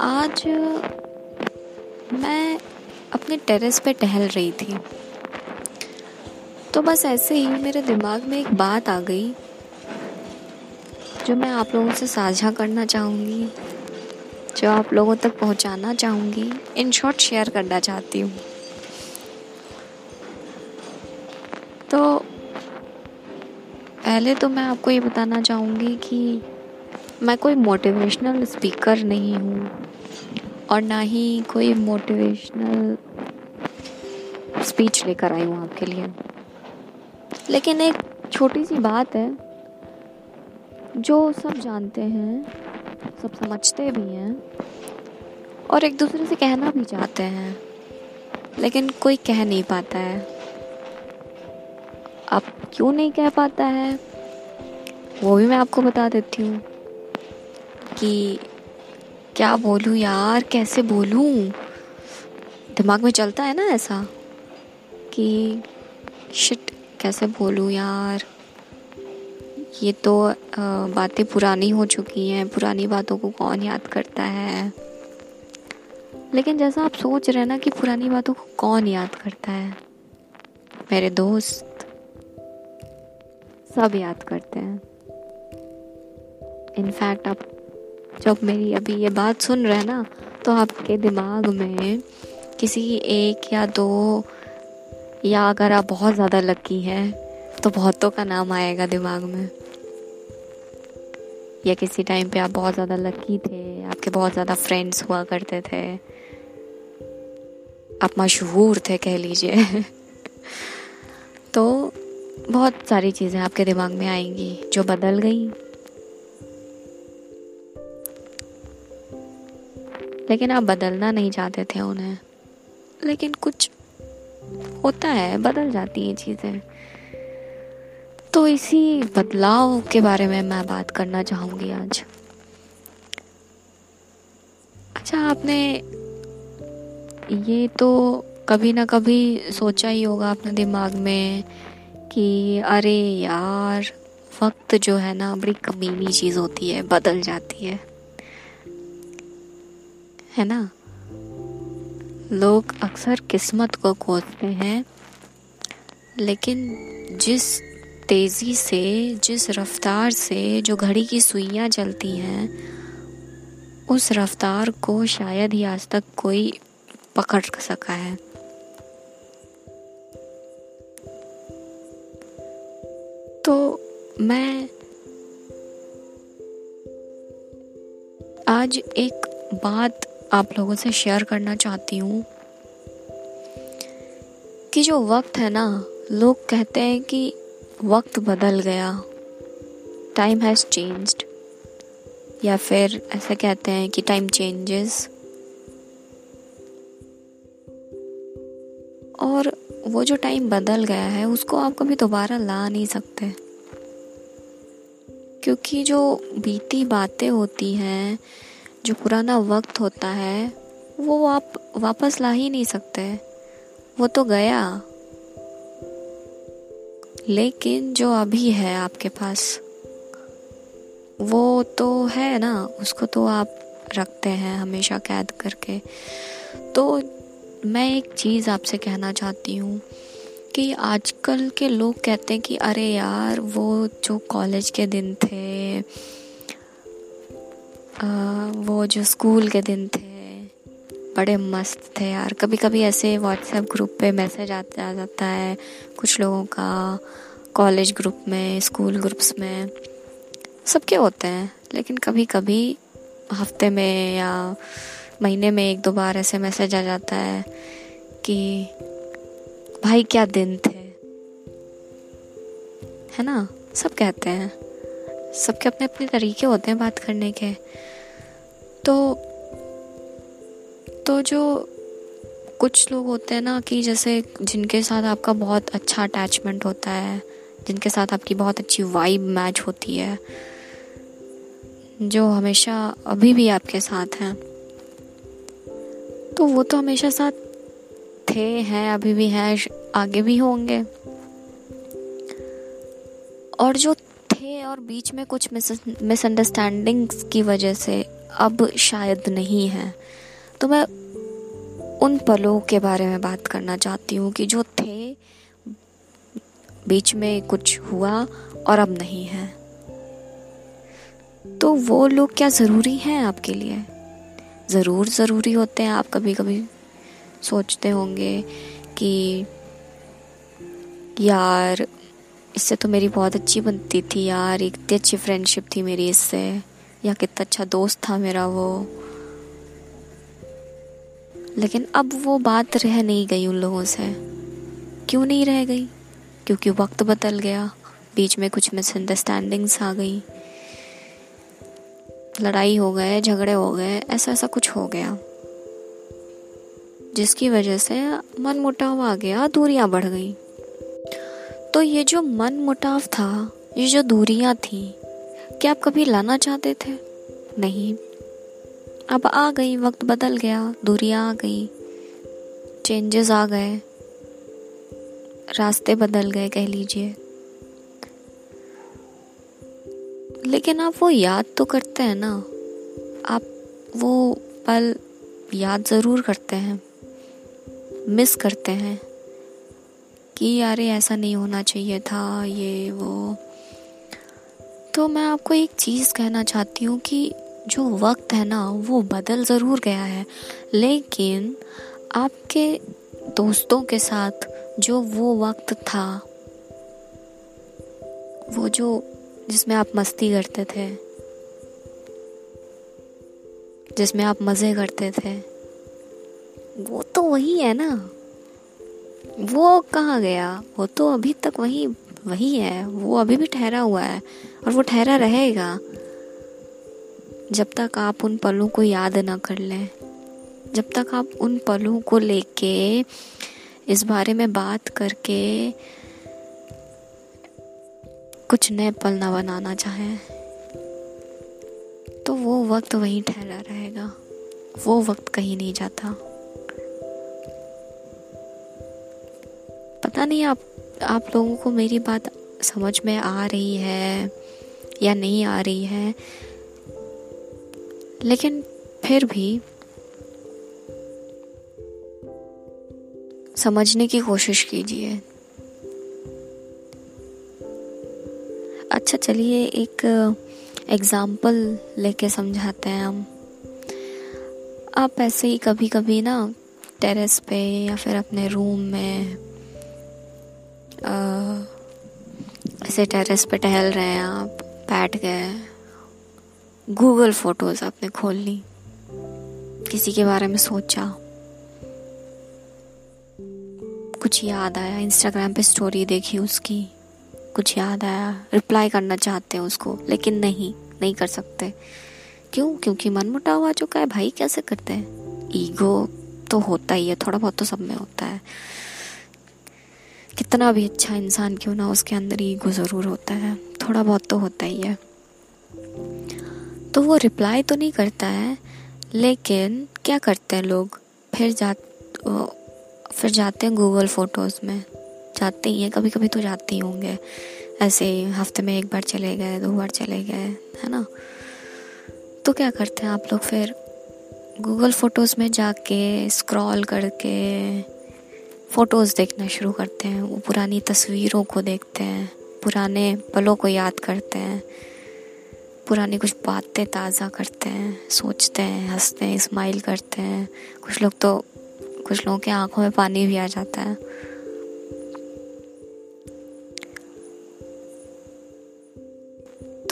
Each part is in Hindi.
आज मैं अपने टेरेस पे टहल रही थी। तो बस ऐसे ही मेरे दिमाग में एक बात आ गई, जो मैं आप लोगों से साझा करना चाहूँगी, जो आप लोगों तक पहुँचाना चाहूँगी। इन शॉर्ट शेयर करना चाहती हूँ। पहले तो मैं आपको ये बताना चाहूँगी कि मैं कोई मोटिवेशनल स्पीकर नहीं हूँ और ना ही कोई मोटिवेशनल स्पीच लेकर आई हूँ आपके लिए। लेकिन एक छोटी सी बात है, जो सब जानते हैं, सब समझते भी हैं और एक दूसरे से कहना भी चाहते हैं, लेकिन कोई कह नहीं पाता है। अब क्यों नहीं कह पाता है? वो भी मैं आपको बता देती हूँ कि क्या बोलूँ यार, कैसे बोलूँ? दिमाग में चलता है ना ऐसा कि, शिट, कैसे बोलूँ यार? ये तो बातें पुरानी हो चुकी हैं, पुरानी बातों को कौन याद करता है? लेकिन जैसा आप सोच रहे हैं ना कि पुरानी बातों को कौन याद करता है? मेरे दोस्त सब याद करते हैं। इनफैक्ट आप जब मेरी अभी ये बात सुन रहे हैं ना तो आपके दिमाग में किसी एक या दो या अगर आप बहुत ज़्यादा लकी हैं तो बहुतों का नाम आएगा दिमाग में। या किसी टाइम पे आप बहुत ज़्यादा लकी थे, आपके बहुत ज़्यादा फ्रेंड्स हुआ करते थे। आप मशहूर थे, कह लीजिए। तो बहुत सारी चीज़ें आपके दिमाग में आएँगी जो बदल गई। लेकिन आप बदलना नहीं चाहते थे उन्हें। लेकिन कुछ होता है, बदल जाती हैं चीज़ें। तो इसी बदलाव के बारे में मैं बात करना चाहूँगी आज। अच्छा आपने ये तो कभी ना कभी सोचा ही होगा अपने दिमाग में कि अरे यार, वक्त जो है ना बड़ी कमीनी चीज़ होती है, बदल जाती है। है ना? लोग अक्सर किस्मत को खोजते हैं, लेकिन जिस तेज़ी से, जिस रफ्तार से जो घड़ी की सुइयाँ चलती हैं, उस रफ्तार को शायद ही आज तक कोई पकड़ सका है। तो मैं आज एक बात आप लोगों से शेयर करना चाहती हूँ कि जो वक्त है ना, लोग कहते हैं कि वक्त बदल गया टाइम हैज़ चेंज्ड या फिर ऐसा कहते हैं कि टाइम चेंजेस और वो जो टाइम बदल गया है, उसको आप कभी दोबारा ला नहीं सकते। क्योंकि जो बीती बातें होती हैं, जो पुराना वक्त होता है, वो आप वापस ला ही नहीं सकते। वो तो गया। लेकिन जो अभी है आपके पास, वो तो है ना, उसको तो आप रखते हैं हमेशा कैद करके। तो मैं एक चीज़ आपसे कहना चाहती हूँ कि आजकल के लोग कहते हैं कि अरे यार वो जो कॉलेज के दिन थे आ, वो जो स्कूल के दिन थे बड़े मस्त थे यार। कभी कभी ऐसे व्हाट्सएप ग्रुप पे मैसेज आता आ जाता है कुछ लोगों का कॉलेज ग्रुप में स्कूल ग्रुप्स में। सबके होते हैं लेकिन कभी कभी हफ़्ते में या महीने में एक दो बार ऐसे मैसेज आ जाता है कि, भाई, क्या दिन थे? है ना? सब कहते हैं। सबके अपने अपने तरीके होते हैं बात करने के। तो तो जो कुछ लोग होते हैं ना कि जैसे जिनके साथ आपका बहुत अच्छा अटैचमेंट होता है, जिनके साथ आपकी बहुत अच्छी वाइब मैच होती है, जो हमेशा अभी भी आपके साथ हैं तो वो तो हमेशा साथ थे, हैं, अभी भी हैं आगे भी होंगे। और जो थे और बीच में कुछ मिसअंडरस्टैंडिंग्स की वजह से अब शायद नहीं है। तो मैं उन पलों के बारे में बात करना चाहती हूँ कि जो थे, बीच में कुछ हुआ और अब नहीं है। तो वो लोग क्या ज़रूरी हैं आपके लिए? ज़रूर ज़रूरी होते हैं। आप कभी कभी सोचते होंगे कि, यार, इससे तो मेरी बहुत अच्छी बनती थी यार इतनी अच्छी फ्रेंडशिप थी मेरी इससे। या कितना अच्छा दोस्त था मेरा वो। लेकिन अब वो बात रह नहीं गई उन लोगों से। क्यों नहीं रह गई? क्योंकि वक्त बदल गया। बीच में कुछ मिसअंडरस्टैंडिंग्स आ गई। लड़ाई हो गए, झगड़े हो गए ऐसा ऐसा कुछ हो गया। जिसकी वजह से मन मुटाव आ गया, दूरियाँ बढ़ गई। तो ये जो मन मुटाव था, ये जो दूरियाँ थी, क्या आप कभी लाना चाहते थे? नहीं। अब आ गई, वक्त बदल गया, दूरियाँ आ गई चेंजेस आ गए, रास्ते बदल गए कह लीजिए। लेकिन आप वो याद तो करते हैं ना। आप वो पल याद ज़रूर करते हैं। मिस करते हैं कि यार ऐसा नहीं होना चाहिए था, ये, वो। तो मैं आपको एक चीज़ कहना चाहती हूँ कि जो वक्त है ना, वो बदल ज़रूर गया है। लेकिन आपके दोस्तों के साथ जो वो वक्त था, वो जो जिसमें आप मस्ती करते थे। जिसमें आप मज़े करते थे। वो तो वही है ना। वो कहाँ गया? वो तो अभी तक वही वही है। वो अभी भी ठहरा हुआ है और वो ठहरा रहेगा। जब तक आप उन पलों को याद ना कर लें। जब तक आप उन पलों को लेके इस बारे में बात करके कुछ नए पल ना बनाना चाहें तो वो वक्त वहीं ठहरा रहेगा। वो वक्त कहीं नहीं जाता। पता नहीं आप आप लोगों को मेरी बात समझ में आ रही है या नहीं आ रही है, लेकिन फिर भी समझने की कोशिश कीजिए। अच्छा चलिए एक एग्ज़ाम्पल लेके समझाते हैं हम। आप ऐसे ही कभी कभी ना टेरेस पे या फिर अपने रूम में आ, ऐसे टेरेस पे टहल रहे हैं आप बैठ गए गूगल फ़ोटोज़ आपने खोल ली किसी के बारे में सोचा? कुछ याद आया? इंस्टाग्राम पे स्टोरी देखी उसकी? कुछ याद आया। रिप्लाई करना चाहते हैं उसको, लेकिन नहीं नहीं कर सकते। क्यों? क्योंकि मन मुटाव आ चुका है। भाई कैसे करते हैं? ईगो तो होता ही है, थोड़ा बहुत तो सब में होता है। कितना भी अच्छा इंसान क्यों ना उसके अंदर ईगो ज़रूर होता है। थोड़ा बहुत तो होता ही है। तो वो रिप्लाई तो नहीं करता है, लेकिन क्या करते हैं लोग? फिर जा फिर जाते हैं गूगल फ़ोटोज़ में। जाते ही हैं कभी कभी तो जाते ही होंगे। ऐसे हफ़्ते में एक बार चले गए, दो बार चले गए, है ना? तो क्या करते हैं आप लोग फिर? गूगल फ़ोटोज़ में जाके स्क्रॉल करके फ़ोटोज़ देखना शुरू करते हैं। वो पुरानी तस्वीरों को देखते हैं, पुराने पलों को याद करते हैं, पुरानी कुछ बातें ताज़ा करते हैं, सोचते हैं, हँसते हैं स्माइल करते हैं। कुछ लोग तो कुछ लोगों के आँखों में पानी भी आ जाता है।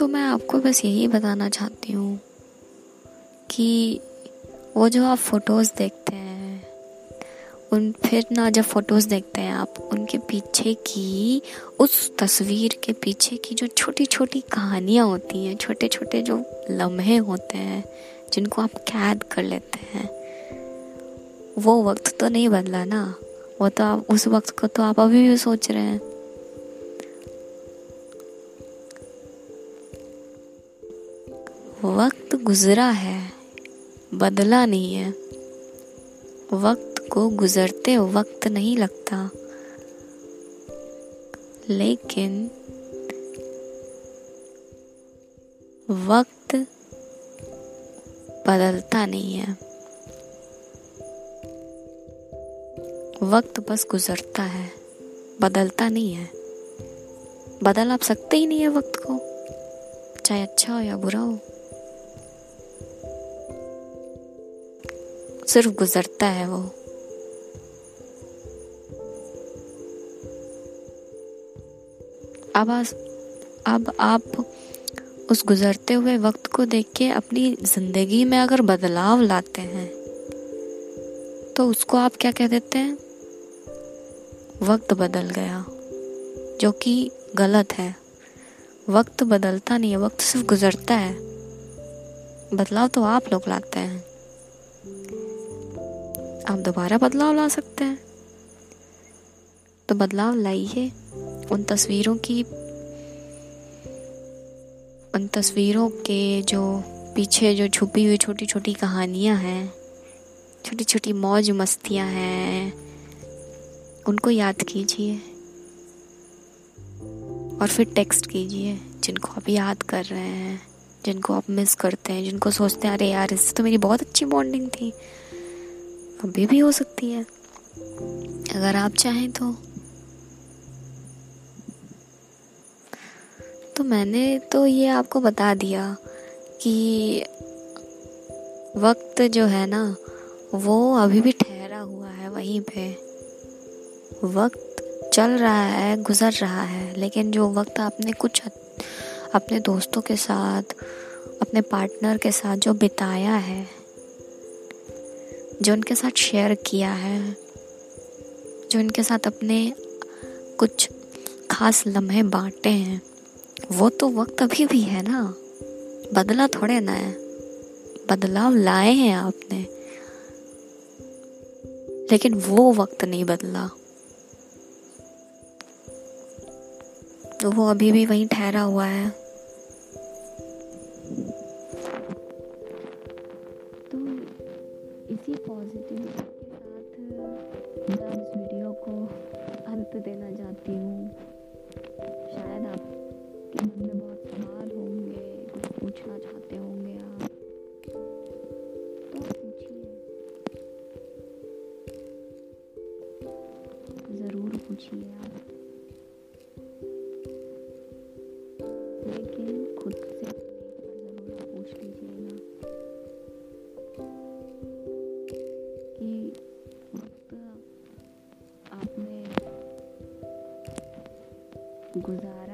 तो मैं आपको बस यही बताना चाहती हूँ कि वो जो आप फ़ोटोज़ देखते हैं, उन फिर ना जब फ़ोटोज़ देखते हैं आप, उनके पीछे की, उस तस्वीर के पीछे की जो छोटी छोटी कहानियाँ होती हैं छोटे छोटे जो लम्हे होते हैं, जिनको आप कैद कर लेते हैं, वो वक्त तो नहीं बदला ना। वो तो आप, उस वक्त को तो आप अभी भी सोच रहे हैं। गुजरा है, बदला नहीं है। वक्त को गुजरते वक्त नहीं लगता। लेकिन वक्त बदलता नहीं है। वक्त बस गुजरता है, बदलता नहीं है। बदल आप सकते ही नहीं है वक्त को, चाहे अच्छा हो या बुरा हो। सिर्फ़ गुजरता है वो। अब अब आप उस गुजरते हुए वक्त को देख के अपनी ज़िंदगी में अगर बदलाव लाते हैं तो उसको आप क्या कह देते हैं? वक्त बदल गया, जो कि गलत है। वक्त बदलता नहीं है, वक्त सिर्फ़ गुजरता है। बदलाव तो आप लोग लाते हैं। आप दोबारा बदलाव ला सकते हैं। तो बदलाव लाइए। उन तस्वीरों की, उन तस्वीरों के जो पीछे जो छुपी हुई छोटी छोटी कहानियाँ हैं छोटी छोटी मौज मस्तियाँ हैं, उनको याद कीजिए। और फिर टेक्स्ट कीजिए, जिनको आप याद कर रहे हैं, जिनको आप मिस करते हैं, जिनको सोचते हैं, अरे यार, इससे तो मेरी बहुत अच्छी बॉन्डिंग थी। अभी भी हो सकती है। अगर आप चाहें तो। तो मैंने तो ये आपको बता दिया कि वक्त जो है ना, वो अभी भी ठहरा हुआ है वहीं पे। वक्त चल रहा है, गुज़र रहा है, लेकिन जो वक्त आपने कुछ अपने दोस्तों के साथ, अपने पार्टनर के साथ जो बिताया है जो उनके साथ शेयर किया है, जो उनके साथ अपने कुछ खास लम्हे बांटे हैं, वो तो वक्त अभी भी है ना। बदला थोड़े ना है। बदलाव लाए हैं आपने। लेकिन वो वक्त नहीं बदला। वो अभी भी वहीं ठहरा हुआ है। ज़रूर लिया लेकिन खुद से ज़रूर पूछ लीजिएगा कि वक्त आपने गुजारा